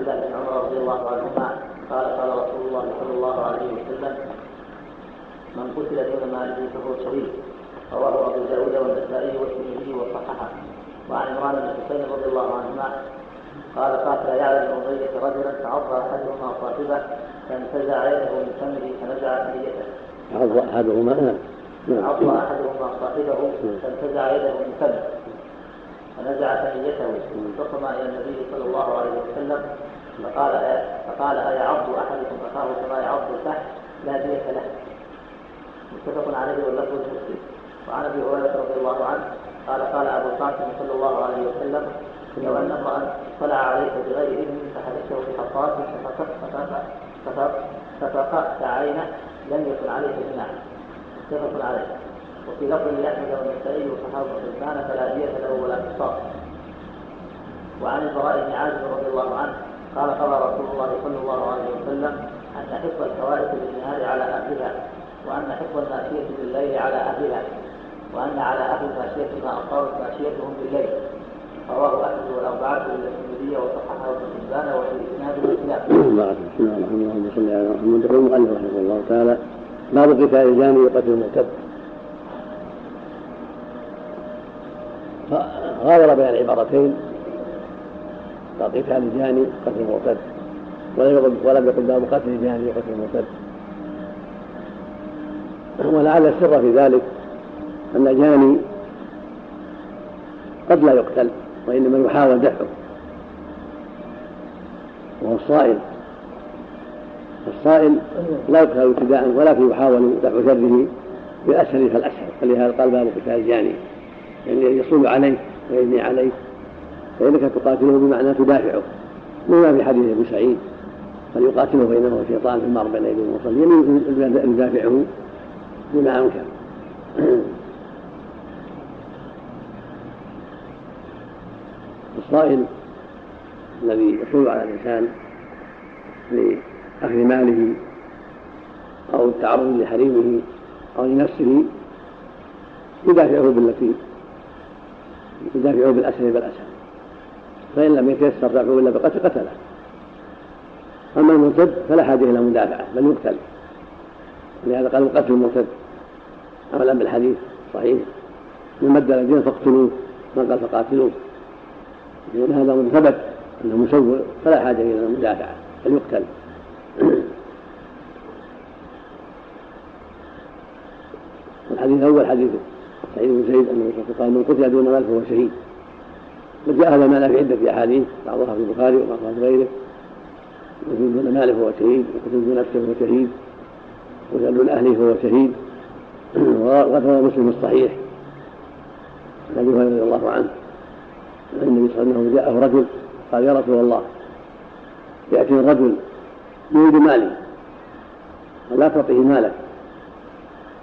الله بن عمر رضي الله عنهما قال قال رسول الله صلى الله عليه وسلم من قتل دون ماله فهو شهيد رواه أبو داود والنسائي والترمذي وصححه وعن عمران بن حسين رضي الله عنهما قال قاتل يعلم بن أمية رجلا فعض أحدهما صاحبه فانتزع يده من فمه فنزع ثنيته. عض أحدهما نعم. عض أحدهما صاحبه فانتزع يده من فمه فنزع ثنيته ثم إلى النبي صلى الله عليه وسلم فقال فقال أيعض أحدكم أخاه كما يعض الفحل لا دية له. متفق عليه واللفظ المسلم وعن أبي هريرة رضي الله عنه قال قال أبو القاسم صلى الله عليه وسلم لو أن امرا طلع عليك بغير اذن فحدثته في حصاة ففقأت عينه لم يكن عليك جناح. متفق عليه. وفي لفظ لأحمد والنسائي وصحابه سلمان فلا دية له ولا قصاص وعن البراء بن عازب رضي الله عنه قال قال رسول الله صلى الله عليه وسلم أن حفظ الكوارث بالنهار على أهلها وأن حفظ الماشيه بالليل على أهلها وأن على أهل الماشيه ما اصابت ماشيتهم بالليل رواه أحمد والأربعة الترمذي وصححه ابن حبان وفي اسناده خلاف. بسم الله اللهم صل على محمد رحمه الله تعالى باب قتال الجاني وقتل المرتد. غاير بين العبارتين قتال الجاني قتل المرتد. ولم يقل باب قتل الجاني وقتل المرتد. ولعل السر في ذلك أن الجاني قد لا يقتل وإنما يحاول دفعه. وهو الصائل. الصائل لا يقتل ابتداء ولكن يحاول دفع شره بالأسهل فالأسهل فلهذا قال باب قتال الجاني. يعني يصول عليه ويبني عليه. فإنك تقاتله بمعنى تدافعه مما في حديث أبي سعيد. قد يقاتله بينه وشيطان في بين يديه المصلين يدافعه بما امكن الصائل الذي يحول على الإنسان لأخذ ماله أو التعرض لحريمه أو لنفسه يدافعه بالتي يدافعه بالأسهل بالأسهل فإن لم يتيسر دفعه إلا بقتل قتله. أما المرتد فلا حاجة إلى مدافعة بل يقتل. لهذا قال قتل المرتد. عملا بالحديث صحيح. من مد الدين فاقتلوه من قال فقاتلوه. لأن هذا من ثبت أنه مسوء فلا حاجة إلى المدافعة بل يقتل. الحديث الأول حديث سعيد بن زيد أنه قال من قتل دون مال فهو شهيد. وجاء هذا المعنى في عدة أحاديث بعضها في البخاري وبعضها في غيره. وقتل دون ماله فهو شهيد وقتل دون نفسه فهو شهيد وقتل دون أهله فهو شهيد. روى مسلم الصحيح. عن أبي هريرة رضي الله عنه عن النبي صلى الله عليه وسلم جاءه رجل قال يا رسول الله يأتي الرجل يريد مالي قال لا تعطيه مالك.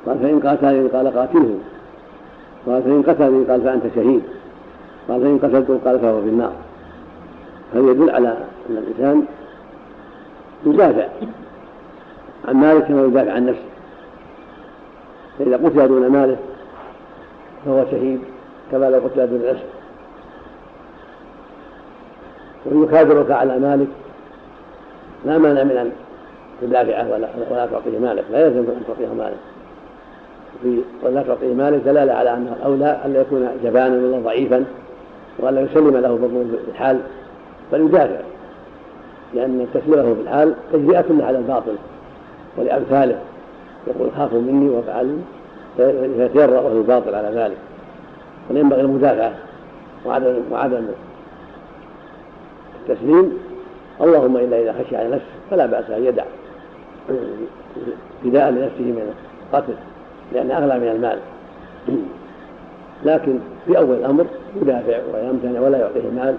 قال فإن قاتلني قال قاتله قال فإن قتلني قال فأنت شهيد. قال فان قتلته قال فهو في النار. هذا يدل على أن الإنسان يدافع عن ماله كما يدافع عن نفسه. فإذا قتل دون ماله فهو شهيد كما لو قتل دون نفسه. وإن يكابرك على مالك لا مانع من أن تدافعه ولا ولا تعطيه مالك. لا يلزم أن تعطيه مالك. ولا تعطيه مالك دلالة على أنه الأولى ألا يكون جبانا ولا ضعيفا. وألا يسلم له في الحال بل يدافع لأن تسليمه في الحال تجزئة على الباطل ولأمثاله. يقول خافوا مني وافعلوا فيتجرأ له الباطل على ذلك. فينبغي المدافعة وعدم وعدم التسليم. اللهم إلا إذا خشي على نفسه فلا بأس أن يدع فداء لنفسه من القتل لأن أغلى من المال. لكن في أول الأمر يدافع ويمتنع ولا يعطيه المال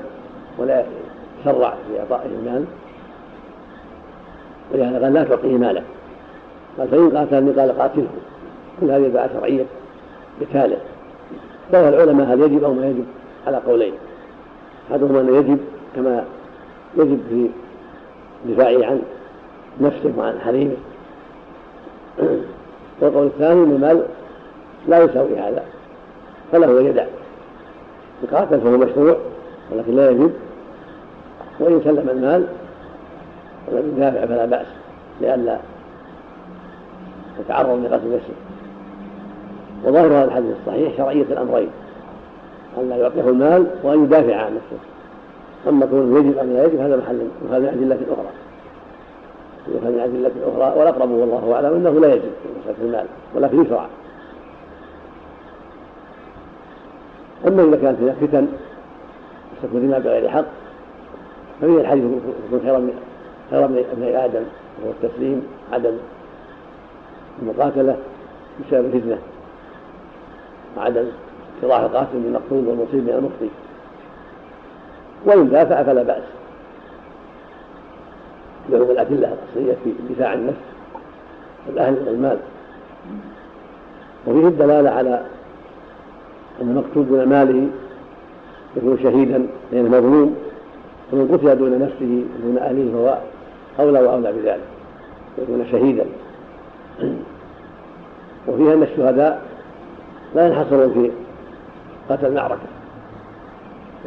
ولا يسرع في إعطائه المال. ولهذا قال لا تعطيه مالك قال فإن قاتلني قال قاتله. كل هذه دعاء شرعية قتاله. ذهب العلماء هل يجب أو ما يجب؟ على قولين. أحدهما أنه يجب كما يجب في دفاعه عن نفسه وعن حريمه. والقول الثاني أن المال لا يساوي هذا فله يدع. القاتل فهو مشروع ولكن لا يجب وإن سلم المال ولم يدافع فلا بأس لئلا يتعرض لقتل نفسه. وظاهر هذا الحديث الصحيح شرعية الأمرين أن لا يعطيه المال وأن يدافع عن نفسه. أما كونه يجب أم لا يجب هذا محل يؤخذ من أدلة أخرى يؤخذ من أدلة أخرى والأقرب والله أعلم أنه لا يجب في المال ولكن يشرع. أما إذا كانت هناك فتن تكون دماء بغير حق ففيه الحديث يكون خيرا من خيرا من ابن آدم وهو التسليم عدم المقاتلة بسبب الفتنة وعدم اتضاح القاتل من المقتول والمصيب من المخطي وإن دافع فلا بأس. لعموم الأدلة الأصلية في دفاع النفس والأهل والمال. وفيه الدلالة على أن المقتول دون ماله يكون شهيدا لأنه مظلوم ومن قتل دون نفسه دون أهله فهو أولى وأولى بذلك يكون شهيدا. وفيها أن الشهداء لا ينحصرون في قتل المعركة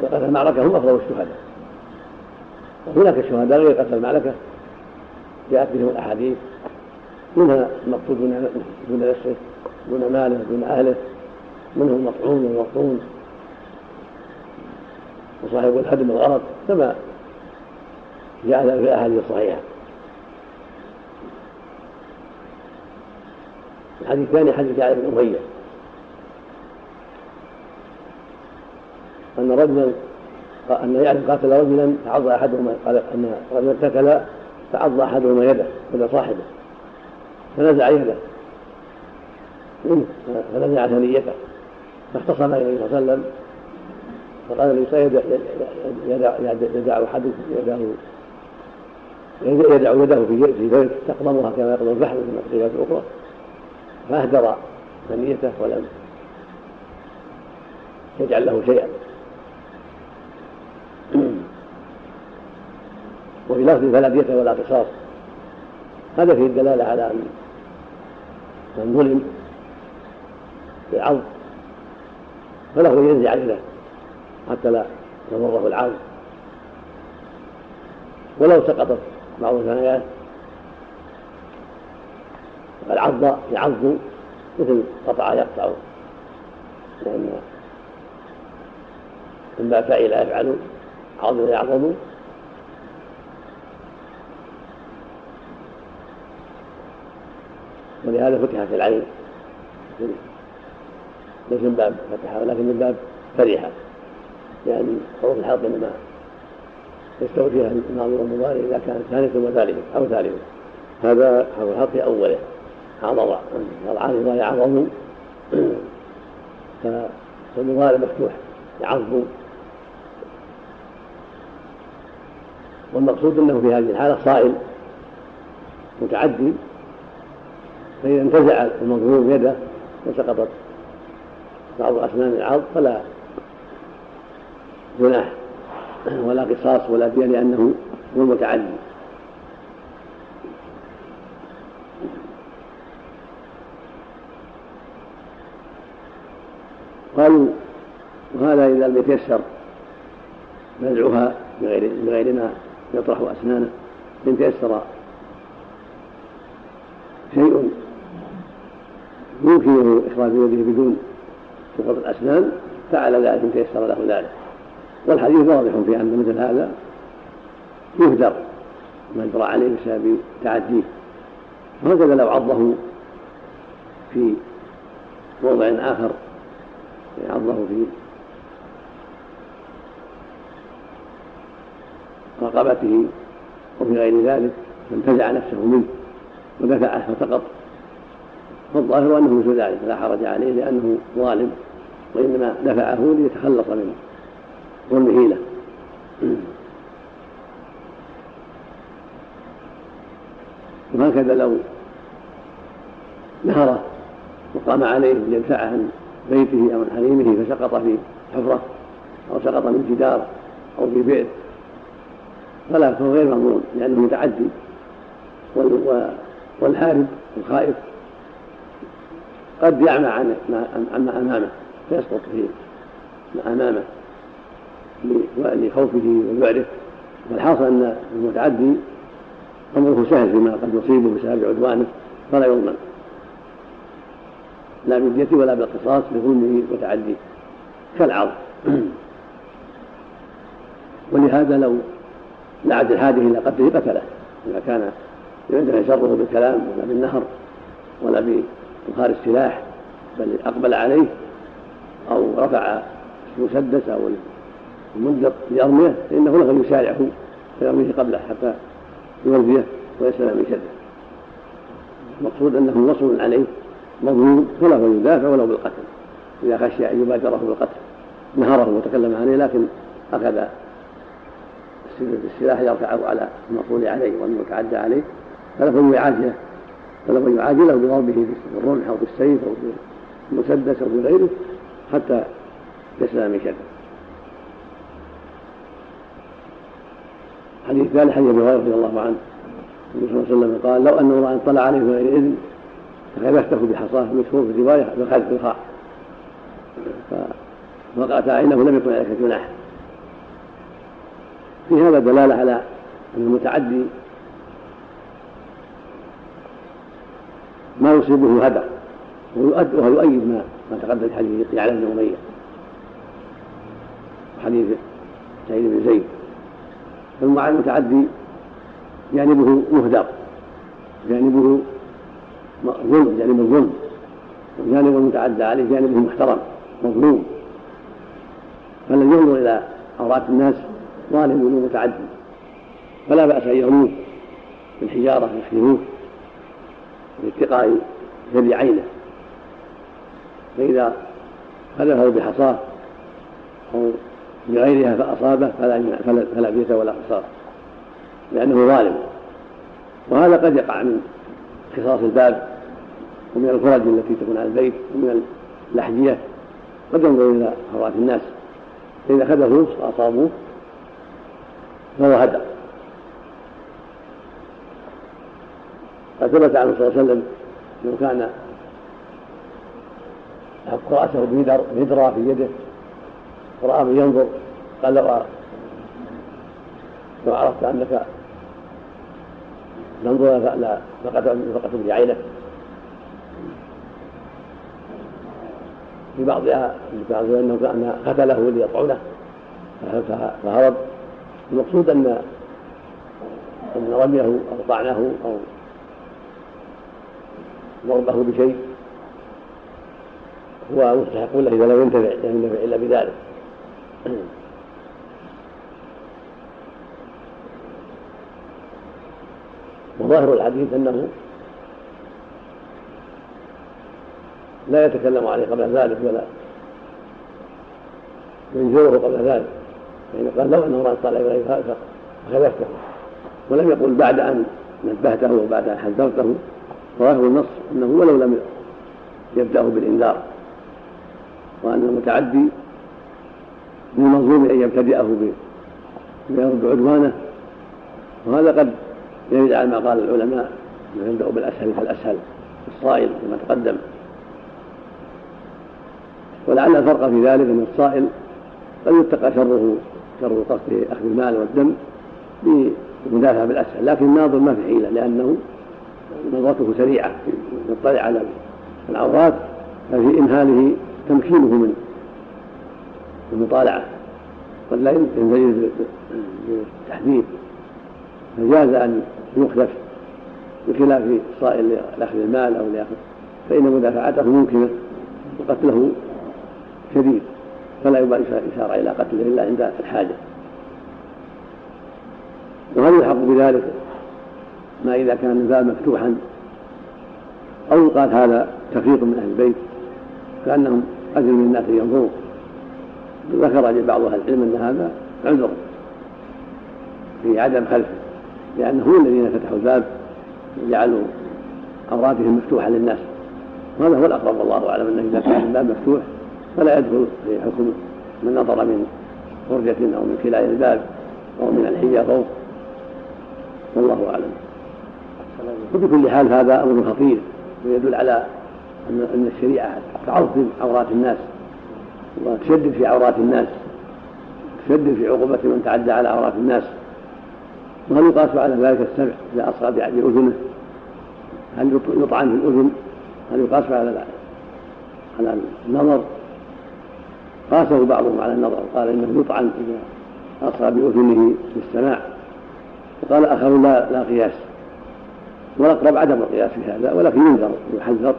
قتل المعركة هم أفضل الشهداء. وهناك شهداء غير قتل المعركة جاءت بهم الأحاديث منها المقتول دون نفسه دون ماله دون أهله. منهم المطعون والمطعون. وصاحب الهدم والغرض كما جاء في الأحاديث الصحيحة الحديث الثاني حديث جعل بن أمية. أن رجلا أن يعلم قاتل رجلا فعض أحدهما قال أن رجلا قتل فعض أحدهما يده يد صاحبه فنزع يده. منه فنزع ثنيته فاختصم النبي صلى الله عليه وسلم فقال الإنسان يدع أحدكم يده يدع يده في في ذلك تقضمها كما يقضم الفحم في الروايات الأخرى. فأهدر ثنيته ولم يجعل له شيئا. وفي لفظ فلا دية ولا قصاص. هذا فيه الدلالة على أن من ظلم بالعرض فله أن ينزع يده حتى لا تضره العرض ولو سقطت بعض الثنايات العض يعض مثل قطع يقطع لأن مما فعل يفعل عض يعظم. ولهذا فتحت العين. ليس من باب فتحها ولكن من باب فرحة. يعني حروف الحلق إنما يستوي فيها الماضي والمضارع إذا كانت ثانية وثالثة أو ثالثة هذا حرف الحلق في أوله. عضض العارضة يعظم. فالمضارع مفتوح يعظم. والمقصود أنه في هذه الحالة صائل متعدي. فإذا انتزع المظلوم يده وسقطت بعض أسنان العرض فلا جناح ولا قصاص ولا دية لأنه هو المتعدي قالوا وهذا إذا لم يتيسر نزعها بغير بغير ما يطرح أسنانه إن تيسر شيء يمكنه إخراج يده بدون سقوط الأسنان فعل ذلك إن تيسر له ذلك. والحديث واضح في أن مثل هذا يهدر ما يجرى عليه بسبب تعديه. وهكذا لو عضه في موضع آخر عضه في رقبته وفي غير ذلك فانتزع نفسه منه ودفعه فسقط فالظاهر أنه مثل ذلك لا حرج عليه لأنه ظالم وإنما دفعه ليتخلص منه ظلمه له وهكذا لو نهره وقام عليه ليدفعه عن بيته أو عن حريمه فسقط في حفرة أو سقط من جدار أو في بئر فلا فهو غير مضمون لأنه متعدي والحارب الخائف قد يعمى عن ما أمامه فيسقط في ما أمامه لخوفه وذعره والحاصل أن المتعدي أمره سهل فيما قد يصيبه بسبب عدوانه فلا يضمن لا بالدية ولا بالقصاص لظلمه وتعديه. كالعرض. ولهذا لو لعد الحاجة إلى قتله قتله. إذا كان ينتهي شره بالكلام ولا بالنهر ولا بإظهار السلاح بل أقبل عليه أو رفع المسدس أو المنذر ليرميه فإنه له أن يسارعه فيرميه قبله حتى يرضيه ويسلم من شده المقصود أنه نصر عليه مظلوم فله أن يدافع ولو بالقتل. إذا خشي أن يبادره بالقتل نهره وتكلم عليه لكن أخذ السلاح يرفعه على المقول عليه والمتعدى عليه فله أن يعاجله فله أن يعاجله بضربه بالرمح أو بالسيف أو بالمسدس أو بغيره حتى يسلم من شره. حديث ثالث حديث أبي هريرة رضي الله عنه. النبي صلى الله عليه وسلم قال لو أن امرأ طلع عليه بغير إذن فخلفته بحصاة مشهور في الروايه بخلف الخاء فوقعت عينه لم يكن عليك جناح. في هذا دلالة على أن المتعدي ما يصيبه هدر ويؤيد ما ما تقدم حديث يعلم بن أمية. وحديث سعيد بن زيد. المتعدي جانبه مهدر جانبه ظلم جانب الظلم وجانب المتعدى عليه جانبه محترم مظلوم. فالذي ينظر إلى عورات الناس ظالم ومتعدي فلا بأس أن يرموه بالحجارة يحجروه. لاتقاء ذري عينه. فإذا خلفه بحصاه أو بغيرها فأصابه فلا فلا بيت ولا قصاص لأنه ظالم. وهذا قد يقع من قصاص الباب ومن الفرج التي تكون على البيت ومن الأحجية قد ينظر إلى عورات الناس. فإذا خذفوه وأصابوه فهو هدى قد ثبت عنه صلى الله عليه وسلم إنه كان يحك رأسه بهدرة في يده ورأى من ينظر قال لو لو عرفت أنك تنظر لا فقتل بعينك في بعضها إنه كان قتله ليطعنه فهرب. المقصود ان أن رميه أو طعنه أو ضربه بشيء هو مستحق له اذا لم ينتفع لم ينتفع إلا بذلك. وظاهر الحديث أنه لا يتكلم عليه قبل ذلك ولا ينجره قبل ذلك. فإن قال لو أنه طلع إليه فخلفته ولم يقل بعد أن نبهته وبعد أن حذرته. ظاهر النص أنه ولو لم يبدأه بالإنذار وأن المتعدي من المظلوم أن يبتدئه بيرد عدوانه. وهذا قد يرد على ما قال العلماء أنه يبدأ بالأسهل فالأسهل الصائل كما تقدم. ولعل الفرق في ذلك أن الصائل قد يتقى شره شر قصد اخذ المال والدم بالمدافعه بالأسهل لكن الناظر ما في حيلة لأنه نظرته سريعة يطلع على العورات ففي امهاله تمكينه من المطالعة. قد لا ينفذ بالتحديد فجاز أن يخلف بخلاف الصائل لأخذ المال أو لأخذ فإن مدافعته ممكنة وقتله شديد فلا إشارة إلى قتله إلا عند الحاجة. وهل يلحق بذلك؟ ما إذا كان الباب مفتوحا أو يقال هذا تفريط من أهل البيت كأنهم أجل من الناس ينظروا ذكر لبعض أهل العلم أن هذا عذر في عدم خلفه لأنه هم الذين فتحوا الباب وجعلوا أوراتهم مفتوحة للناس. وهذا هو الأقرب والله أعلم أنه إذا كان الباب مفتوح فلا يدخل في حكم من نظر من فرجة أو من خلال الباب أو من الحية فوق والله أعلم. وبكل حال هذا أمر خطير ويدل على أن الشريعة تعظم عورات الناس وتشدد في عورات الناس تشدد في عقوبة من تعدى على عورات الناس. وهل يقاس على ذلك السمع إذا أصغى بأذنه هل يطعن في الأذن؟ هل يقاس على على النظر؟ قاسه بعضهم على النظر قال إنه يطعن إذا اصغى بأذنه بالسماع وقال اخر لا لا قياس. والأقرب عدم القياس في هذا ولكن ينذر ويحذر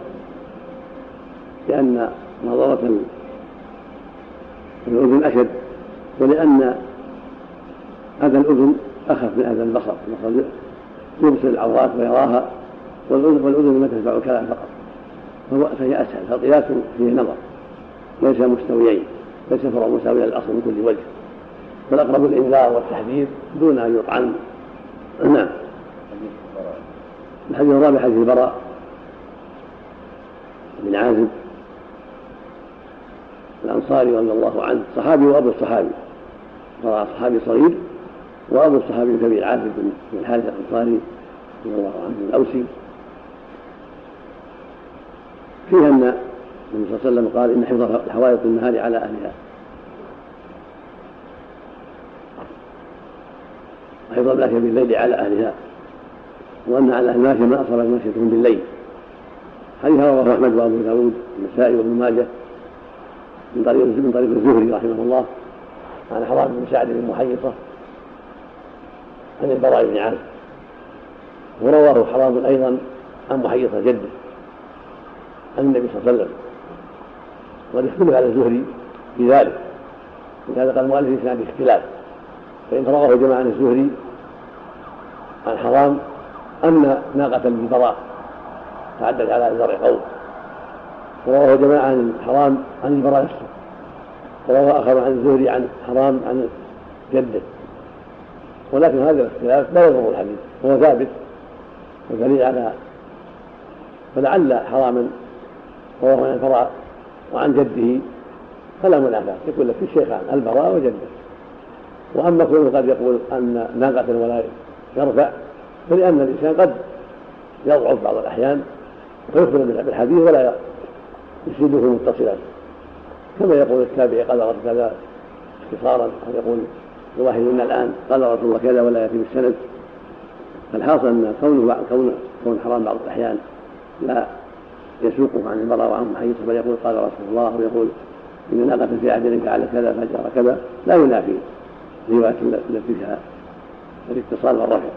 لأن نظرة الأذن أشد ولأن اذى الأذن أخف من اذى البصر البصر يبصر العورات ويراها والاذن ما تسمع الكلام فقط فهو فهي أسهل فالقياس فيه نظر ليس مستويين ليس فرع مساوي الأصل من كل وجه. بل اقرب الإنذار والتحذير دون أن يطعن. نعم. الحديث الرابع حديث البراء بن عازب الأنصاري رضي الله عنه صحابي وأبو الصحابي صحابي صغير وأبو الصحابي الكبير عازب بن الحارث الأنصاري رضي الله عنه الاوسي فيها أن النبي صلى الله عليه وسلم قال إن حفظ الحوائط النهار على أهلها. وحفظ الماشيه بالليل على أهلها. وأن على الماشيه ما اصاب ماشيتهم بالليل. حديث رواه أحمد وأبو داود والنسائي وابن ماجه من طريق من طريق الزهري رحمه الله عن حرام بن سعد بن محيصة عن البراء بن عازب. ورواه حرام أيضا عن محيصة جده عن النبي صلى الله عليه وسلم. وقد يختلف على الزهري في ذلك. ولهذا قال المؤلف في اختلاف. فإن رواه جماعة عن الزهري عن حرام أن ناقة للبراء تعدت على زرع قوم ورواه جماعة عن حرام عن البراء نفسه. ورواه آخر عن الزهري عن حرام عن جده. ولكن هذا الاختلاف لا يضر الحديث هو ثابت ودليل على فلعل حراما رواه عن البراء وعن جده فلا منافاة يقول لك في الشيخان البراء وجده. وأما كونه قد يقول أن ناقة ولا يرفع فلان الإنسان قد يضعف بعض الأحيان ويخبر بالحديث ولا يسنده متصلا كما يقول التابعي قال رسول كذا اختصارا أو يقول لواحد منا الآن قال رسول الله كذا ولا يأتي بالسند. فالحاصل أن كونه كون كون حرام بعض الأحيان لا يسوقه عن المرأة وعن محيصه بل يقول قال رسول الله ويقول إن ناقة في عهد فعل كذا فجر كذا لا ينافي الرواية التي فيها الاتصال والرفع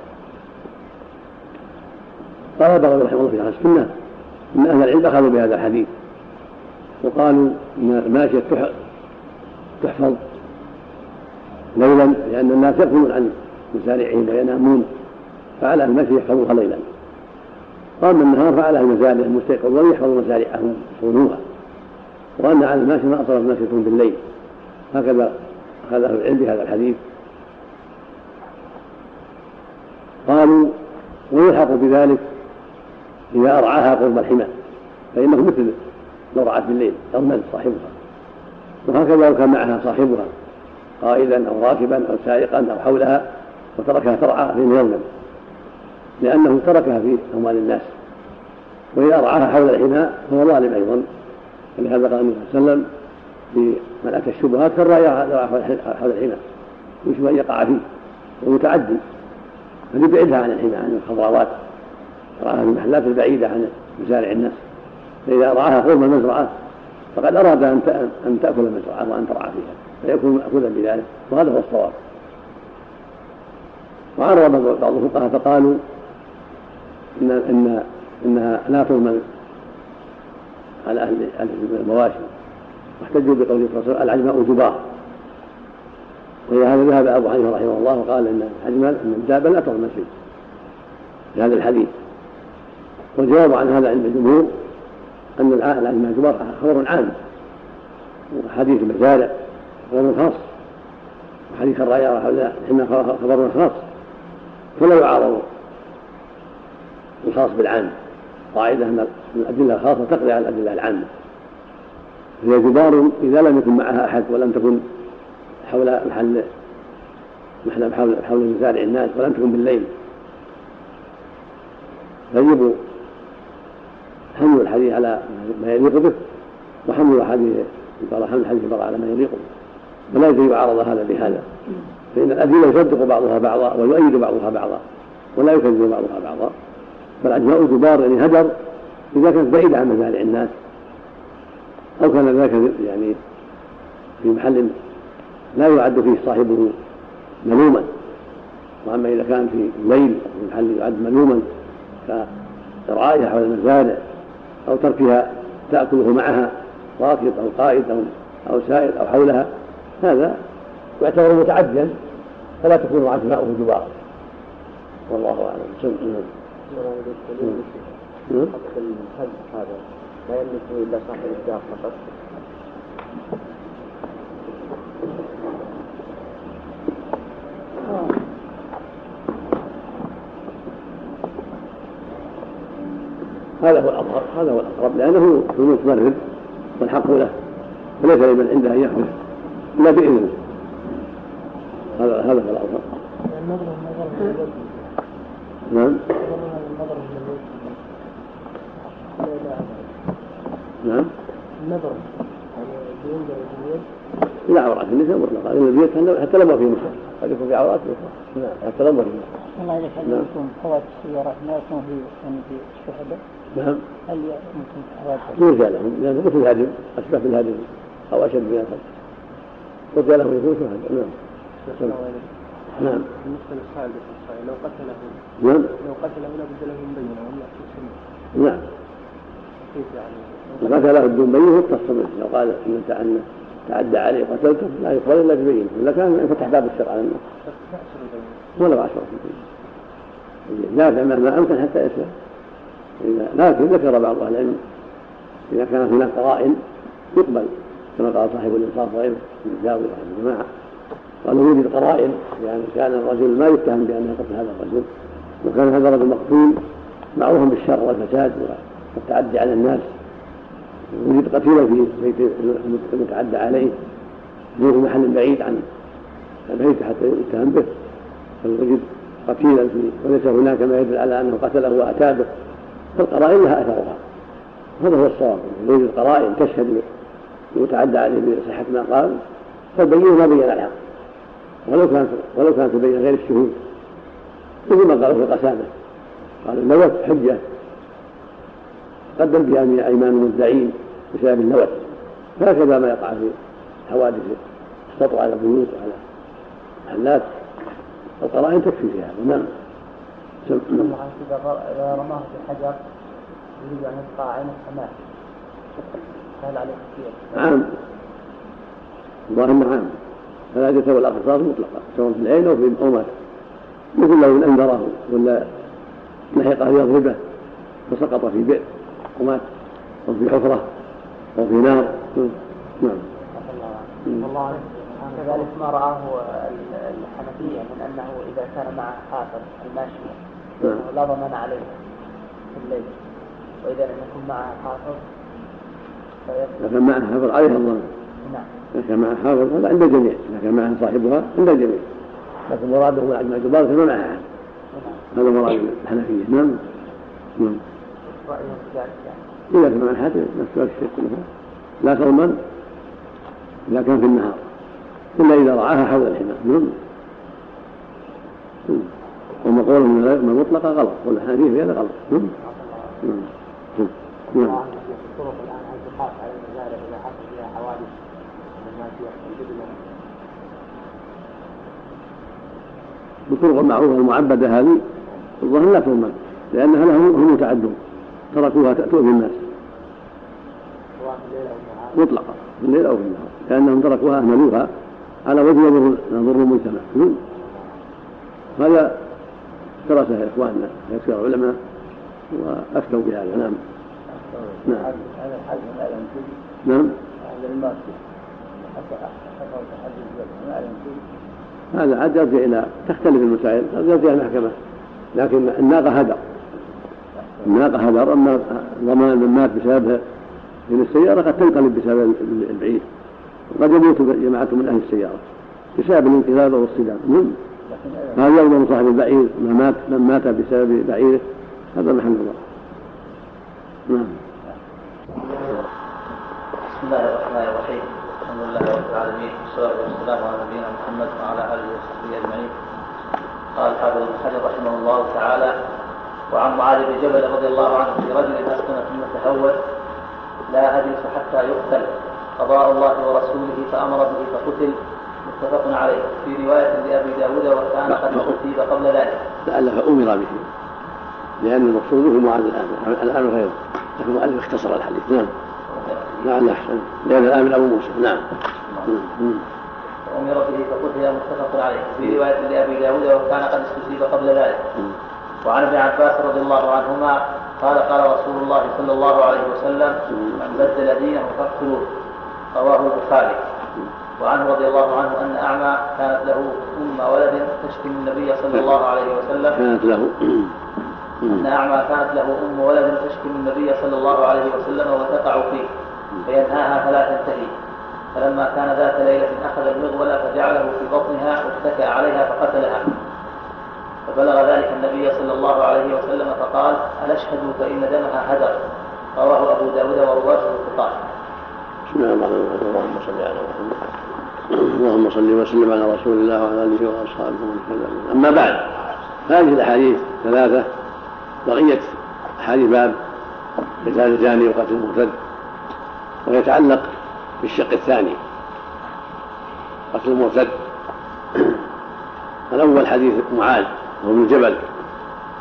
قال البغوي رحمه الله في السنة إن أهل العلم أخذوا بهذا الحديث وقالوا إن الماشيه تحفظ ليلا لأن الناس يغفلون عن مسارعهم وينامون فعلى المشي يحفظوها ليلا. وأما النهار فعلى المزارع المستيقظون يحفظوا مزارعهم يصونوها. وأن على الماشي ما اصابت ماشيه بالليل. هكذا أخذ أهل العلم بهذا الحديث. قالوا ويلحق بذلك إذا ارعاها قرب الحمى فإنه مثل لو رعت بالليل يرمل صاحبها. وهكذا لو كان معها صاحبها قائدا أو راكبا أو سائقا أو حولها وتركها ترعى فانه يرمل لأنه تركها في أموال الناس. وإذا رعاها حول الحمى فهو ظالم أيضا. ولهذا قال النبي صلى الله عليه وسلم في من أتى الشبهات كالراعي حول الحمى يشبه أن يقع فيه ومتعدي فليبعدها عن الحمى عن الخضراوات في المحلات البعيدة عن مزارع الناس. فإذا رعاها قرب المزرعة فقد أراد أن تأكل المزرعة وأن ترعى فيها فيكون مأخوذا بذلك وهذا هو الصواب. وعرض بعض الفقهاء فقالوا إن إن إنها لا تضمن على أهل أهل المواشي. واحتجوا عليه وسلم العجماء جبار. وإلى هذا ذهب أبو حنيفة رحمه الله وقال إن العجماء أن الدابة لا تضمن شيء في هذا الحديث. والجواب عن هذا عند الجمهور أن جبار خبر عام وحديث المزارع خبر خاص وحديث الراية حين خبر خاص فلا يعارض الخاص بالعام قاعدة أن الأدلة الخاصة تقضي على الأدلة العامة. هي جدار إذا لم يكن معها أحد ولم تكن حول محل محل حول حول مزارع الناس ولم تكن بالليل. فيجب حمل الحديث على ما يليق به وحمل الحديث حمل الحديث على ما يليق به ولا يجب يعارض هذا بهذا. فإن الأدلة يصدق بعضها بعضا ويؤيد بعضها بعضا ولا يكذب بعضها بعضا فالعجماء الكبار يعني هدر إذا كانت بعيدة عن مزارع الناس أو كان ذاك يعني في محل لا يعد فيه صاحبه ملوما. وأما إذا كان في الليل في محل يعد ملوما كرعاية حول المزارع أو تركها تأكله معها راكب أو قائد أو أو سائر أو حولها. هذا يعتبر متعديا فلا تكون عزماؤه جبارا والله أعلم. نعم. هذا. لا يملكه إلا صاحب الدار فقط. هذا هو الأظهر هذا هو الأقرب لأنه في متمرد والحق له فليس لمن عنده أن يحدث إلا بإذنه. هذا هذا هو الأظهر نعم. نعم. النظر لا عورات النساء مطلقا لأن البيوت حتى لو ما في نساء قد يكون في عورات نعم. حتى لو ما في نساء الله يجعل نعم. يكون حوادث السيارات ما يكون في يعني في الشهداء نعم. هل يمكن حوادث؟ يرجى لهم. لأنه مثل الهدم أشبه بالهدم أو أشد من الهدم يرجى لهم يكون شهداء. نعم. نعم. بالنسبة للسائل لو قتله نعم. لو قتله لابد له من بينة ولا نعم. كيف يعني؟ قتله بدون يقتص منه لو قال ان تعدى عليه وقتلته لا يقبل إلا ببينه إلا كان فتح باب الشرع على الناس. ولو عشرة يدافع مهما أمكن حتى يسلم. لكن ذكر بعض أهل العلم إذا كانت هناك قرائن يقبل كما قال صاحب الإنصاف وغيره من الجاوي رحمه الجماعه قالوا يوجد قرائن يعني كان الرجل ما يتهم بانه قتل هذا الرجل. وكان هذا الرجل مقتول معروفا بالشر والفساد والتعدي على الناس. وجد قتيلا في بيت المتعدى عليه. في محل بعيد عن البيت حتى يتهم به. فوجد قتيلا في وليس هناك ما يدل على أنه قتله وأتى به. فالقرائن لها أثرها. هذا هو الصواب. يوجد قرائن تشهد يتعدى عليه بصحة ما قال. فالبين ما بين الحق ولو كانت ولو كانت تبين غير الشهود. مثل ما قالوا في القسامة. قال النوت حجة قدم بها من أيمان المدعين بسبب النوت. هكذا ما يقع في حوادث السطو على البيوت وعلى محلات القرائن تكفي فيها. نعم. إذا رماه بحجر يريد أن يبقى عين السماء هل عليه كثير؟ نعم الظاهر نعم فلا يتولى الأقصاص مطلقة سواء في العين أو في أو مثل لو أنذره ولا لحقه يضربه فسقط في بئر ومات أو في حفرة. أو في نار نعم. الله كذلك ما رآه الحنفية من أنه إذا كان معه حافظ الماشية نعم. لا ضمان عليه في الليل. وإذا لم يكن معه حافظ إذا كان معه حافظ عليه الضمان نعم. إذا كان معه حافظ هذا عند الجميع. إذا كان معه صاحبها عند الجميع. لكن مراده أجمع الجبار ما معه أحد نعم. هذا مراد الحنفية. نعم. نعم. إذا كان أحد نفس الشيء لا صوما إذا كان في النهار. إلا إذا رعاها حول الحمام. نعم. وما قوله من المطلقة غلط. والحنفية في هذا غلط. نعم. نعم. نعم. بالطرق المعروفة المعبدة هذه الظاهر لا تؤمن لأنها لهم هم متعدون. تركوها تأتوا بالناس مطلقة في الليل أو في النهار لأنهم تركوها أهملوها على وجه يضر يضر المجتمع. هذا درسه إخواننا أكثر العلماء وأفتوا بهذا نعم نعم. نعم. هذا عاد يرجع إلى تختلف المسائل قد يرجع إلى المحكمة لكن الناقة هدر. الناقة هدر أما ضمان من مات بسببها من السيارة قد تنقلب بسبب البعير. وقد يموت جماعة من أهل السيارة بسبب الانقلاب أو الصدام نعم هذا يضمن صاحب البعير من مات من مات بسبب بعيره هذا محل الله. نعم. بسم الله الرحمن الرحيم. الحمد لله رب العالمين والصلاة والسلام على نبينا محمد وعلى آله وصحبه أجمعين. قال الحافظ ابن حجر رحمه الله تعالى وعن معاذ بن جبل رضي الله عنه في رجل أسكن ثم تهور لا أجلس حتى يقتل. قضاء الله ورسوله فأمر به فقتل. متفق عليه. في رواية لأبي داود وكان قد أصيب قبل ذلك. لعل فأمر به. لأن المقصود هو معاذ الآن. الآن غيره لكن المؤلف اختصر الحديث. نعم. نعم أحسن. لأن الآن أبو موسى. نعم. أمر به فقتل. متفق عليه. في رواية لأبي داود وكان قد استجيب قبل ذلك. وعن ابن عباس رضي الله عنهما قال قال رسول الله صلى الله عليه وسلم من بدل دينه فاقتلوه. رواه البخاري. وعنه رضي الله عنه أن أعمى كانت له أم ولد تشكي النبي صلى الله عليه وسلم. كانت له أن أعمى كانت له أم ولد تشكي النبي صلى الله عليه وسلم وتقع فيه فينهاها فلا تنتهي. فلما كان ذات ليلة أخذ المغول فجعله في بطنها واتكأ عليها فقتلها. فبلغ ذلك النبي صلى الله عليه وسلم فقال أنشهد فإن دمها هدر. رواه أبو داود ورواته الثقات بسم الله الرحمن الرحيم اللهم صل على محمد. اللهم صل وسلم على رسول الله وعلى آله وأصحابه ومن اهتدى أما بعد هذه الأحاديث ثلاثة. بقية أحاديث باب. قتال الجاني وقتل المرتد. ويتعلق بالشق الثاني. قتل المرتد. الأول حديث معاذ. ابن جبل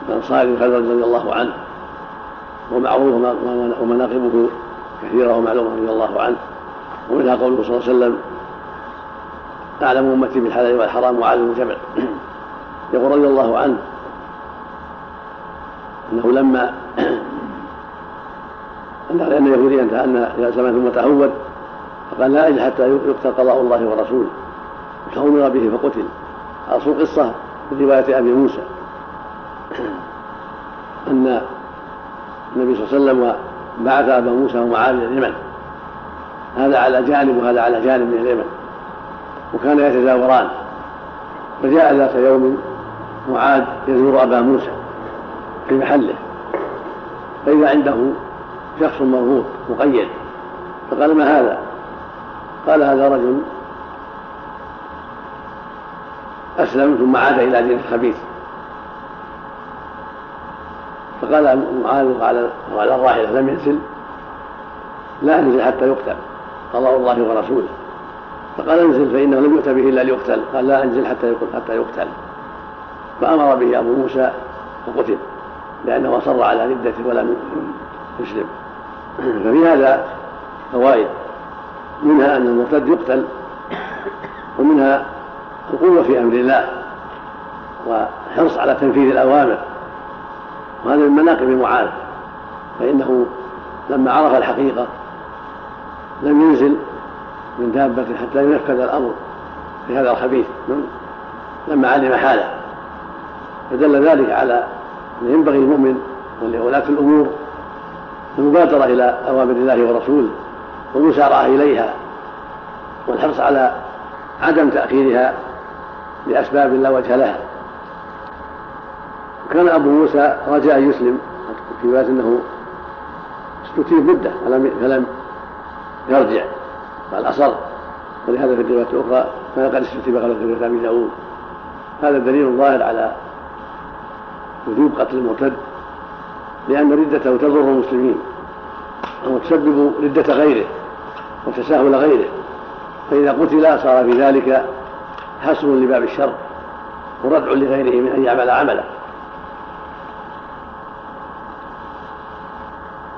الأنصاري الخزرج رضي الله عنه ومعروف ومناقبه كثيرة ومعلومة رضي الله عنه. ومنها قوله صلى الله عليه وسلم أعلم أمتي بالحلال والحرام بن جبل يقول رضي الله عنه أنه لما أن يهوديا أن زمان ثم تهود فقال لا أجل حتى يقتل قضاء الله ورسوله. فأمر به فقتل. أصل قصة في رواية أبي موسى. أن النبي صلى الله عليه وسلم بعث أبا موسى ومعاذ إلى اليمن. هذا على جانب وهذا على جانب من اليمن. وكان يتزاوران. فجاء ذات يوم معاذ يزور أبا موسى في محله. فإذا عنده شخص مربوط مقيد فقال ما هذا؟ قال هذا رجل أسلم ثم عاد إلى دين الخبيث. فقال معاذ وعلى وعلى الراحلة لم ينزل لا انزل حتى يقتل قضاء الله ورسوله. فقال انزل فإنه لم يؤت به إلا ليقتل. قال لا انزل حتى يقتل حتى يقتل. فأمر به أبو موسى فقتل لأنه أصر على ردته ولم يسلم. ففي هذا فوائد منها أن المرتد يقتل ومنها القوة في أمر الله وحرص على تنفيذ الأوامر وهذا من مناقب معاذ فإنه لما عرف الحقيقة لم ينزل من دابة حتى ينفذ الأمر في هذا الخبيث لما علم حاله. فدل ذلك على أن ينبغي المؤمن ولولاة الأمور المبادرة إلى أوامر الله ورسوله والمسارعة إليها والحرص على عدم تأخيرها لأسباب لا وجه لها. كان أبو موسى رجاء يسلم في رواية أنه استتيب مدة فلم يرجع قال أصر. ولهذا في الرواية الأخرى كان قد استتيب قبل في أبي داود. هذا دليل ظاهر على وجوب قتل المرتد لأن ردته تضر المسلمين وتسبب ردة غيره وتساهل غيره. فإذا قتل صار في ذلك حسب لباب الشر وردع لغيره من أن يعمل عمله.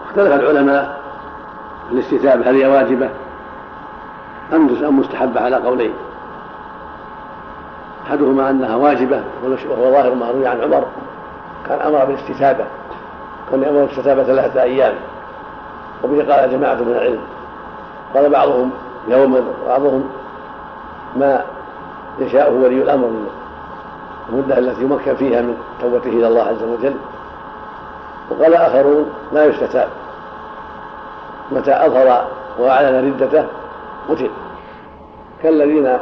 اختلف العلماء في الاستتابة هل هي واجبة؟ أم مستحبة على قولين؟ أحدهما أنها واجبة وهو ظاهر ما روي عن عمر كان أمر بالاستتابة كان يأمر بالاستتابة ثلاثة أيام وبه قال جماعة من العلم. قال بعضهم يوما وبعضهم ما يشاء ولي الأمر. من المدة التي يمكن فيها من توبته إلى الله عز وجل. وقال آخرون لا يستتاب. متى أظهر وأعلن ردته قتل. كالذين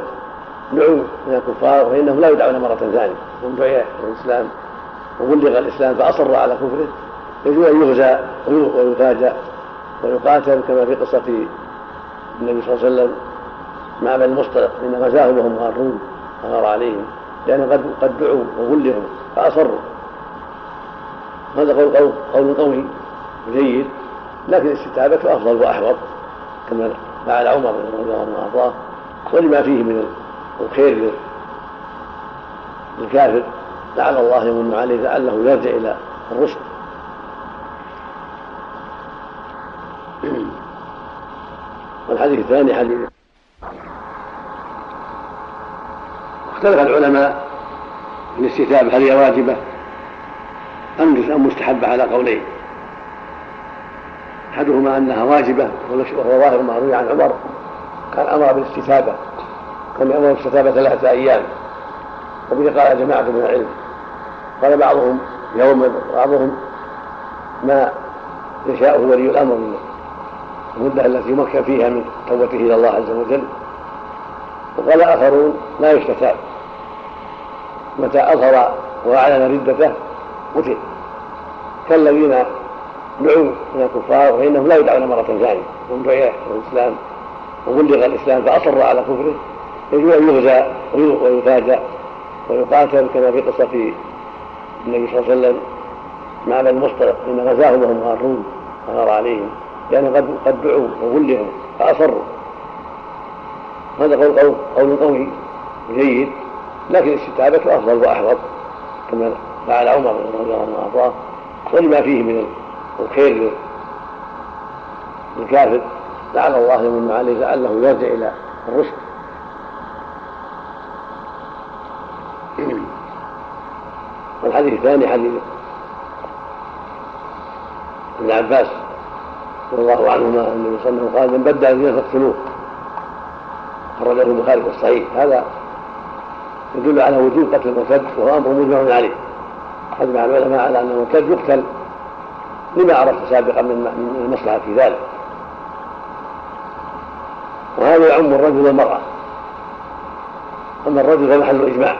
دعوا من الكفار فإنهم لا يدعون مرة ثانية. هم دعي الإسلام. وبلغ الإسلام فأصر على كفره. يجوز أن يغزى ويفاجأ ويقاتل كما في قصة النبي صلى الله عليه وسلم. مع بني المصطلق حين غزاهم وهم غارون فغار عليهم لأنهم قد قد دعوا وغلظوا فأصروا. هذا قول قول, قوي جيد لكن الاستتابة أفضل وأحوط كما فعل عمر رضي الله عنه وأرضاه ولما فيه من الخير للكافر لعل الله يمن عليه لعله يرجع إلى الرشد. والحديث الثاني حديث اختلف العلماء في الاستتابة هل هي واجبة أم مستحبة على قولين. أحدهما أنها واجبة وهو ظاهر ما روي عن عمر كان أمر بالاستتابة كان أمر بالاستتابة ثلاثة أيام وبه قال جماعة من العلم. قال بعضهم يوم بعضهم ما يشاءه ولي الأمر من المدة التي يمكن فيها من توبته إلى الله عز وجل. وقال آخرون لا يستتاب. متى أظهر وأعلن ردته قتل. كالذين دعوا من الكفار فإنهم لا يدعون مرة ثانية. من دعي الإسلام وبلغ الإسلام فأصر على كفره. يجب أن يغزى ويفاجأ ويقاتل كما في قصة النبي صلى الله عليه وسلم مع بني المصطلق حين غزاهم وهم غارون فغار عليهم. لأنهم قد قد دعوا وبلغوا فأصروا. هذا قول قول, قول قوي جيد. لكن الاستتابة أفضل وأحوط كما فعل عمر رضي الله عنه وأرضاه. ولما فيه من الخير للكافر لعل الله يمن عليه لعله يرجع إلى الرشد. والحديث الثاني حديث ابن عباس رضي الله عنهما أن النبي صلى الله عليه وسلم قال من بدل دينه فاقتلوه خرجه البخاري في الصحيح. هذا يدل على وجوب قتل المرتد وهو أمر مجمع عليه. اجمع العلماء على أن المرتد يقتل. لما عرفت سابقا من المصلحة في ذلك. وهذا يعم الرجل والمرأة. أما الرجل فمحل اجماع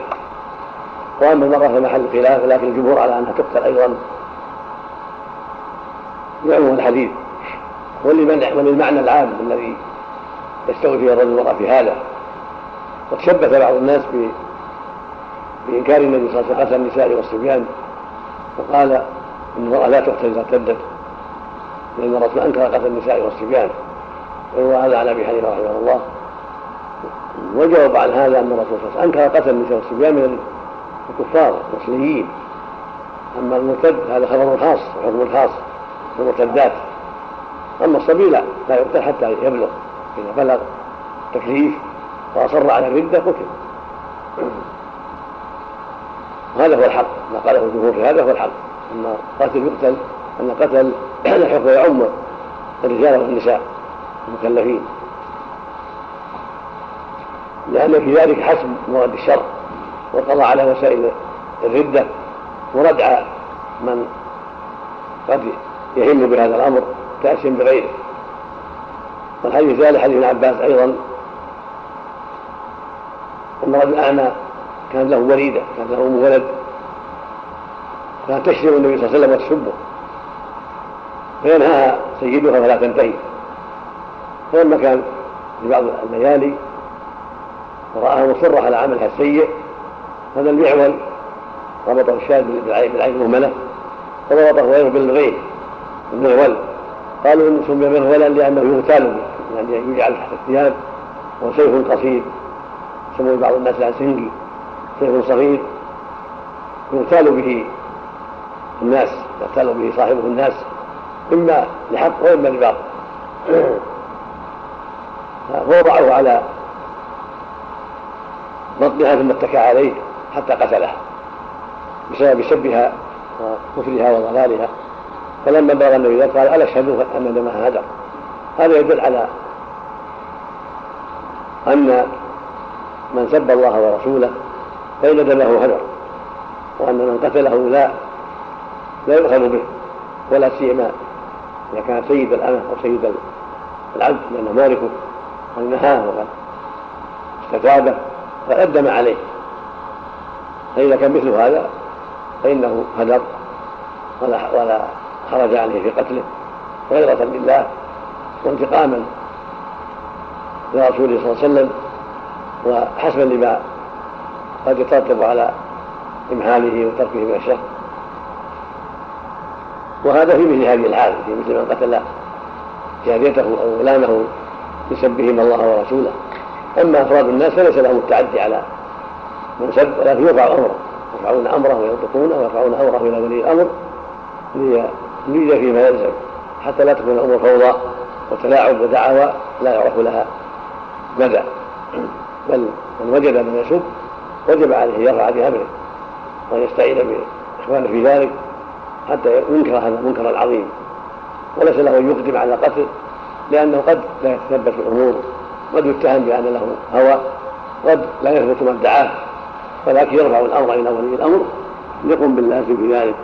وأما المرأة فمحل خلاف لكن الجمهور على أنها تقتل أيضا. يعم الحديث. وللمعنى العام الذي يستوي فيه الرجل والمرأة في هذا. وتشبث بعض الناس بإنكار النبي صلى الله عليه وسلم قتل النساء والصبيان. وقال إن المرأة لا تقتل إذا ارتدت لأن الرسول أنكر قتل النساء والصبيان. وهو هذا عن أبي حنيفة رحمه الله. وجاوب عن هذا أن الرسول صلى الله عليه وسلم أنكر قتل النساء والصبيان من الكفار المسلمين. أما المرتد هذا خبر خاص وحكم خاص المرتدات. أما الصبي لا لا يقتل حتى يبلغ إذا بلغ تكليف وأصر على الردة قتل. وهذا هو الحق. ما قاله الجمهور في هذا هو الحق. أن قاتل يقتل أن قتل الحكم يعم الرجال والنساء المكلفين. لأن في ذلك حسب مراد الشر والقضاء على وسائل الردة وردع من قد يهم بهذا الأمر تأس بغيره. والحديث الثالث حديث ابن عباس أيضا. أن رجل أعمى كان له وليدة كان له أم ولد. كانت تشتم النبي صلى الله عليه وسلم وتسبه فينهاها سيدها فلا تنتهي. فلما كان في بعض الليالي ورآها مصرة على عملها السيء هذا المعول ربطه الشاذ بالعين المهملة. وربطه غيره بالغين المغول قالوا إن سمي مغولا لأنه يغتال يعني يجعل تحت الثياب وسيف قصير. يسمون بعض الناس عن سيف صغير يغتال به الناس يغتال به صاحبه الناس إما لحق وإما لباطل. فوضعه على بطنها ثم اتكى عليه حتى قتلها بسبب سبها وكفرها وضلالها. فلما بلغ النبي ذلك قال الا اشهد أن دمها هدر هذا يدل على أن من سب الله ورسوله فان دمه هدر وأن من قتله لا لا يؤخذ به ولا سيما إذا كان سيد الأمة أو سيد العبد لأنه مالكه قد نهاه وقد استتابه فأدم عليه. فإذا كان مثل هذا فإنه هدر ولا ولا خرج عليه في قتله غيرة لله وانتقاما لرسوله صلى الله عليه وسلم وحسبا لما قد يترتب على إمهاله وتركه من الشر. وهذا في مثل هذه الحال في مثل من قتل جاريته أو غلامه يسبهم الله ورسوله. أما أفراد الناس فليس لهم التعدي على من سب ولكن يرفع أمره. يرفعون أمره وينطقونه ويرفعون أمره إلى ولي الأمر ليجد فيما يلزم. حتى لا تكون الأمور فوضى وتلاعب ودعوى لا يعرف لها مدى. بل من وجد من يسب وجب عليه يرفع بأمره وأن يستعين بإخوانه في ذلك حتى ينكر هذا المنكر العظيم. وليس له أن يقدم على قتل لأنه قد لا يتثبت الأمور قد يتهم بأن له هوى قد لا يثبت ما ادعاه ولكن يرفع الأمر إلى ولي الأمر يقوم باللازم في ذلك.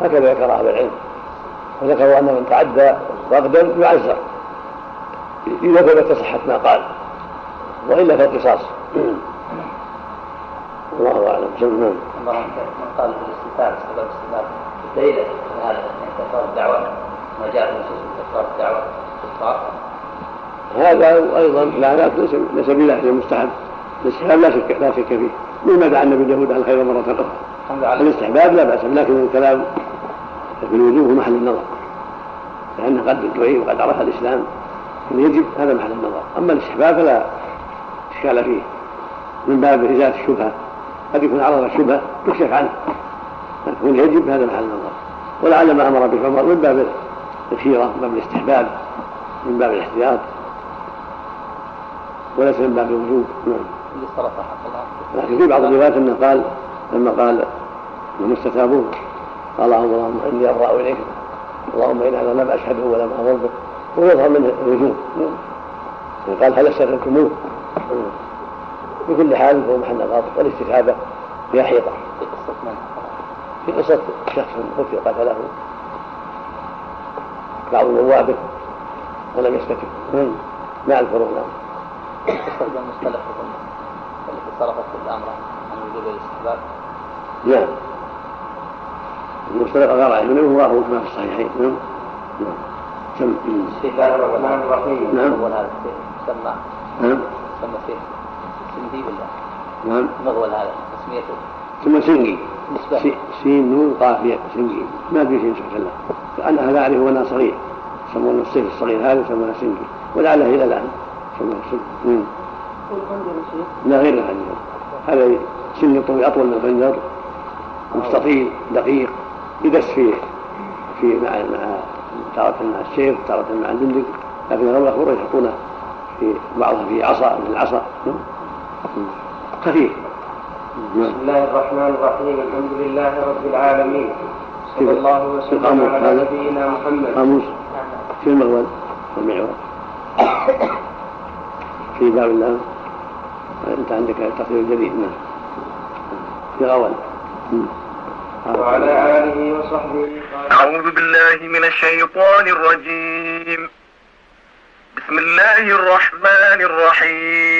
هكذا ذكر أهل العلم. وذكروا أن من تعدى فقدا يعزر إذا ثبت صحة ما قال وإلا فالقصاص. الله أعلم. نعم. من قال بالاستتاب سبب استتاب دليل هذا من كفار الدعوة ما جاء من كفار الدعوة كفار هذا أيضا لا لا ليس بلازم مستحب الاستحباب لا شك لا شك فيه. مما دعا النبي اليهود على الخير مرة أخرى؟ الاستحباب لا بأس لكن الكلام في الوجوه محل النظر. لأنه قد دعي وقد عرف الإسلام أن يجب هذا محل النظر. أما الاستحباب فلا إشكال فيه من باب إزالة الشبهة. قد يكون عرض الشبهه يكشف عنه. يكون يجب هذا محل النظر ولعل ما أمر به عمر من باب الخيرة من باب الاستحباب من باب الاحتياط. وليس من باب الوجوب. نعم. لكن في بعض الروايات أنه قال لما قال انهم استتابوه. قال اللهم إني أبرأ إليك. اللهم إن هذا لم أشهده ولم أمر به ويظهر منه الوجوب. قال هل استتبتموه في كل حال فهو محل نظر والاستتابه هي حيطه في قصة من في قصة شخص قتل قتله بعض نوابه ولم يستتب ما أذكره نعم المصطلح التي صرفت الأمر عن وجوب الاستحباب. نعم. المصطلح غير عنه وهو كما في الصحيحين. نعم. نعم. بسم الله الرحمن الرحيم. نعم. هذا سمى نعم. سمى فيه. سندي ولا؟ نعم. مغول هذا تسميته. ثم سنجي سين نون قافية سنجي ما في شيء الله فأنا هذا أعرفه وأنا صغير. يسمونه السيف الصغير هذا يسمونه سنجي ولعله إلى الآن يسمونه سنجي لا غير الخنجر هذا سن طويل أطول من الخنجر مستطيل دقيق. يدس في في مع مع تارة مع السيف تارة مع الجندق لكن الأمر الأخبار يحطونه في بعضها في عصا من العصا. خفيف بسم الله الرحمن الرحيم. الحمد لله رب العالمين. صلى الله وسلم على نبينا محمد. قاموس في المغول والمعول في باب الله. أنت عندك تقرير جديد. نعم. في غول وعلى آله وصحبه أعوذ بالله من الشيطان الرجيم. بسم الله الرحمن الرحيم.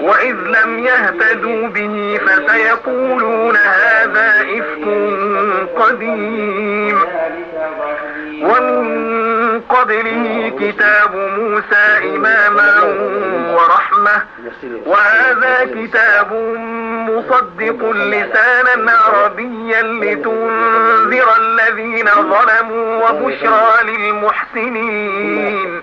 وإذ لم يهتدوا به فسيقولون هذا إفك قديم. ومن قبله كتاب موسى إماما ورحمة. وهذا كتاب مصدق لسانا عربيا لتنذر الذين ظلموا وبشرى للمحسنين.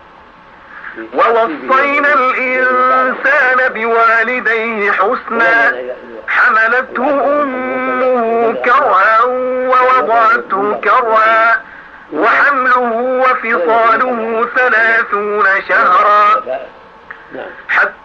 ووصينا الإنسان بوالديه حسنا حملته أمه كرها ووضعته كرها وحمله وفصاله ثلاثون شهرا.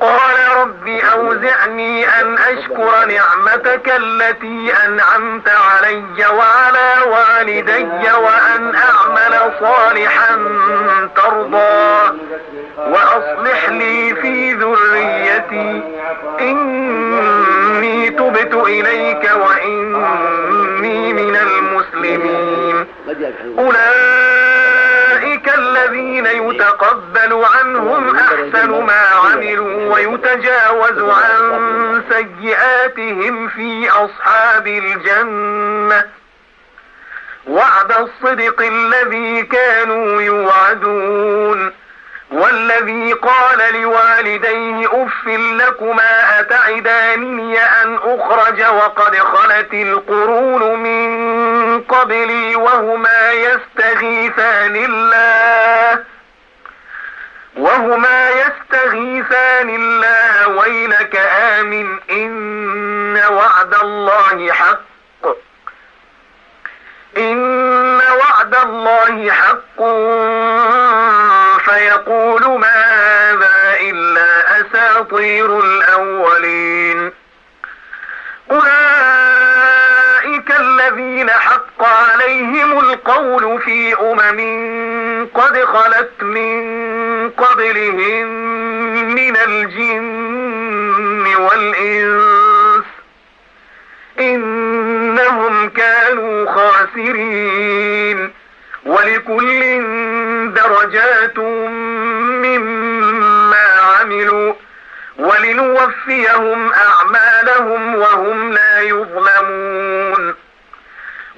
قال رب أوزعني أن أشكر نعمتك التي أنعمت علي وعلى والدي وأن أعمل صالحا ترضى وأصلح لي في ذريتي. إني تبت إليك وإني من المسلمين. أولئك الذين يتقبل عنهم أحسن ما عملوا ويتجاوز عن سيئاتهم في أصحاب الجنة. وعد الصدق الذي كانوا يوعدون. والذي قال لوالديه اف لكما اتعدانني أن أخرج وقد خلت القرون من قبلي وهما يستغيثان الله وهما يستغيثان الله ويلك آمن إن وعد الله حق إن وعد الله حق القول في أمم قد خلت من قبلهم من الجن والإنس إنهم كانوا خاسرين ولكل درجات مما عملوا ولنوفيهم أعمالهم وهم لا يظلمون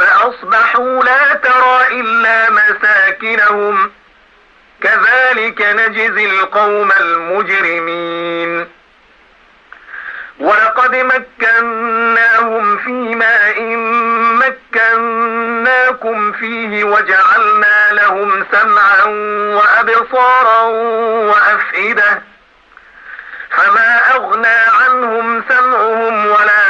فأصبحوا لا ترى إلا مساكنهم. كذلك نجزي القوم المجرمين. ولقد مكناهم في ماء مكناكم فيه وجعلنا لهم سمعا وأبصارا وأفئدة. فما أغنى عنهم سمعهم ولا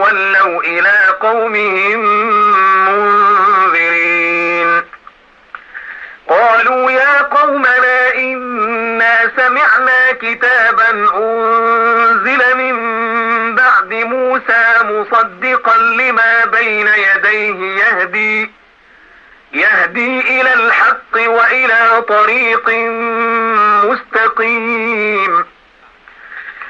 ولوا إلى قومهم منذرين. قالوا يا قومنا إنا سمعنا كتابا أنزل من بعد موسى مصدقا لما بين يديه يهدي يهدي إلى الحق وإلى طريق مستقيم.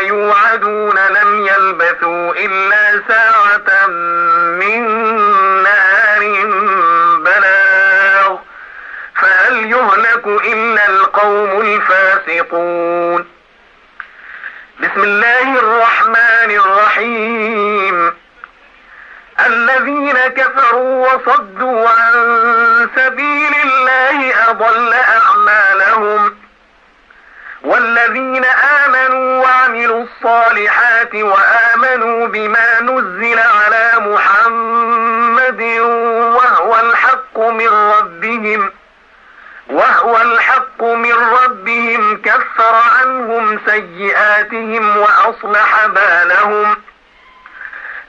يوعدون لم يلبثوا إلا ساعة من نار بلاغ. فهل يهلك إلا القوم الفاسقون؟ بسم الله الرحمن الرحيم. الذين كفروا وصدوا عن سبيل الله أضل أعمالهم. والذين آمنوا وعملوا الصالحات وآمنوا بما نزل على محمد وهو الحق من ربهم وهو الحق من ربهم كفر عنهم سيئاتهم وأصلح بالهم.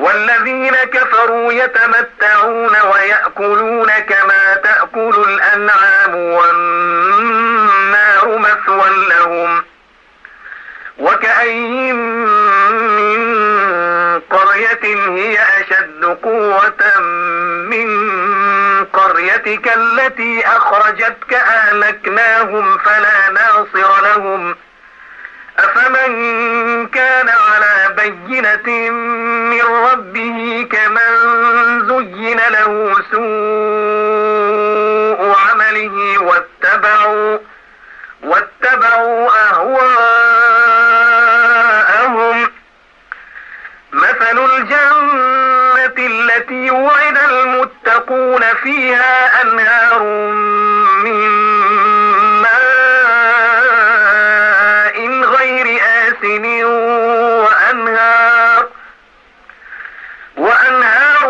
والذين كفروا يتمتعون ويأكلون كما تأكل الأنعام والنار مثوى لهم وكأين من قرية هي أشد قوة من قريتك التي أخرجتك أهلكناهم فلا ناصر لهم أفمن كان على بينة فيها أنهار من ماء غير آسن وأنهار وأنهار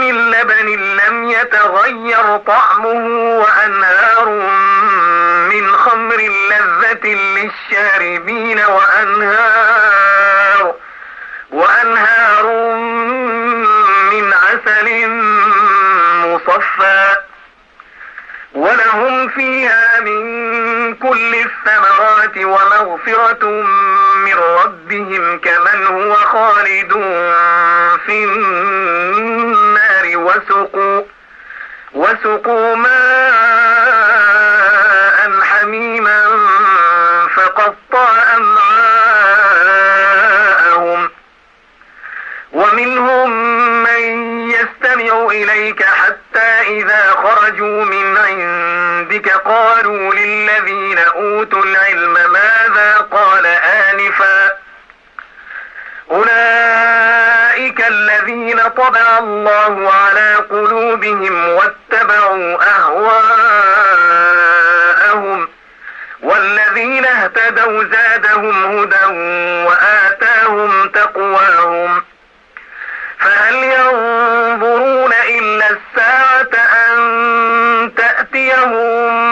من لبن لم يتغير طعمه وأنهار من خمر لذة للشاربين وأنهار الثمرات ومغفرة من ربهم كمن هو خالد في النار. وسقوا وسقوا ماء حميما فقطع أمعاءهم. ومنهم من يستمع إليك حتى إذا خرجوا من عندك قالوا للذين أوتوا العلم ماذا قال آنفا أولئك الذين طبع الله على قلوبهم واتبعوا أهواءهم والذين اهتدوا زادهم هدى وآتاهم تقواهم فهل ينظرون إلا الساعة أن تأتيهم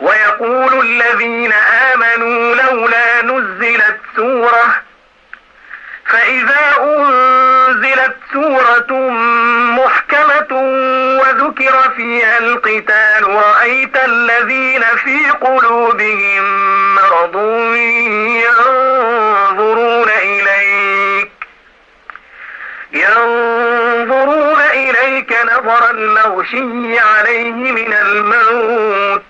ويقول الذين آمنوا لولا نزلت سورة فإذا أنزلت سورة محكمة وذكر فيها القتال رأيت الذين في قلوبهم مرض ينظرون إليك ينظرون إليك نظر المغشي عليه من الموت.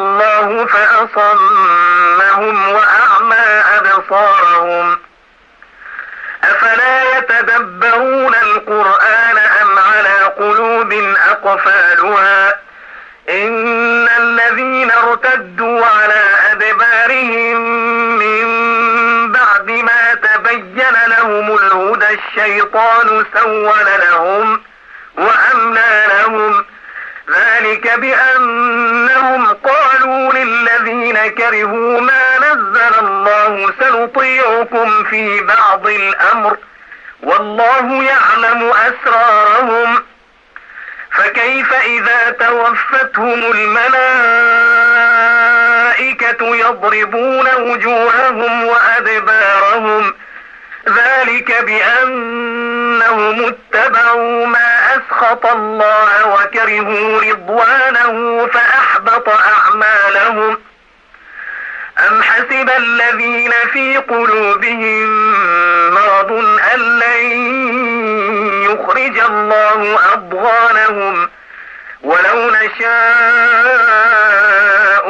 فأصمهم وأعمى أبصارهم. أفلا يتدبرون القرآن أم على قلوب أقفالها؟ إن الذين ارتدوا على أدبارهم من بعد ما تبين لهم الهدى الشيطان سول لهم وأملى لهم. ذلك بأنهم قالوا للذين كرهوا ما نزل الله سنطيعكم في بعض الأمر والله يعلم أسرارهم. فكيف إذا توفتهم الملائكة يضربون وجوههم وأدبارهم؟ ذلك بأنهم اتبعوا ما أسخط الله وكرهوا رضوانه فأحبط أعمالهم. أم حسب الذين في قلوبهم مرض أن لن يخرج الله أضغانهم؟ ولو نشاء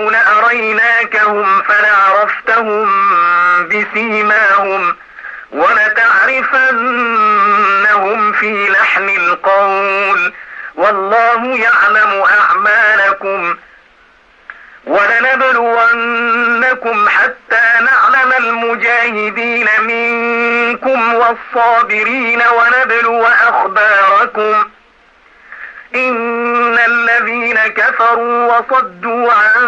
لأريناكهم فلعرفتهم بسيماهم. ولتعرفنهم في لحن القول. والله يعلم أعمالكم. ولنبلونكم حتى نعلم المجاهدين منكم والصابرين ونبلو أخباركم. إن الذين كفروا وصدوا عن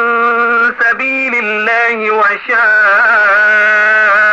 سبيل الله وشاقوا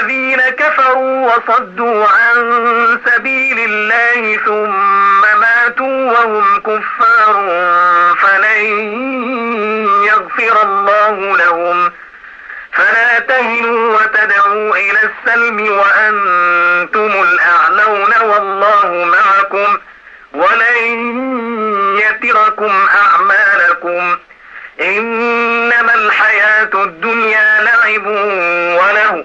الذين كفروا وصدوا عن سبيل الله ثم ماتوا وهم كفار فلن يغفر الله لهم. فلا تهنوا وتدعوا إلى السلم وأنتم الأعلون والله معكم ولن يتركم أعمالكم. إنما الحياة الدنيا لعب وله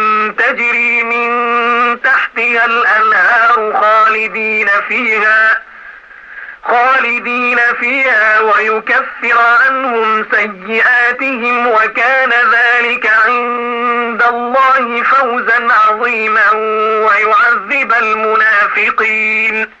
تجري من تحتها الأنهار خالدين فيها خالدين فيها ويكفر عنهم سيئاتهم وكان ذلك عند الله فوزا عظيما ويعذب المنافقين.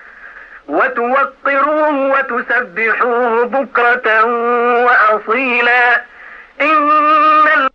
وتوقروه وتسبحوه بكرة وأصيلا. إن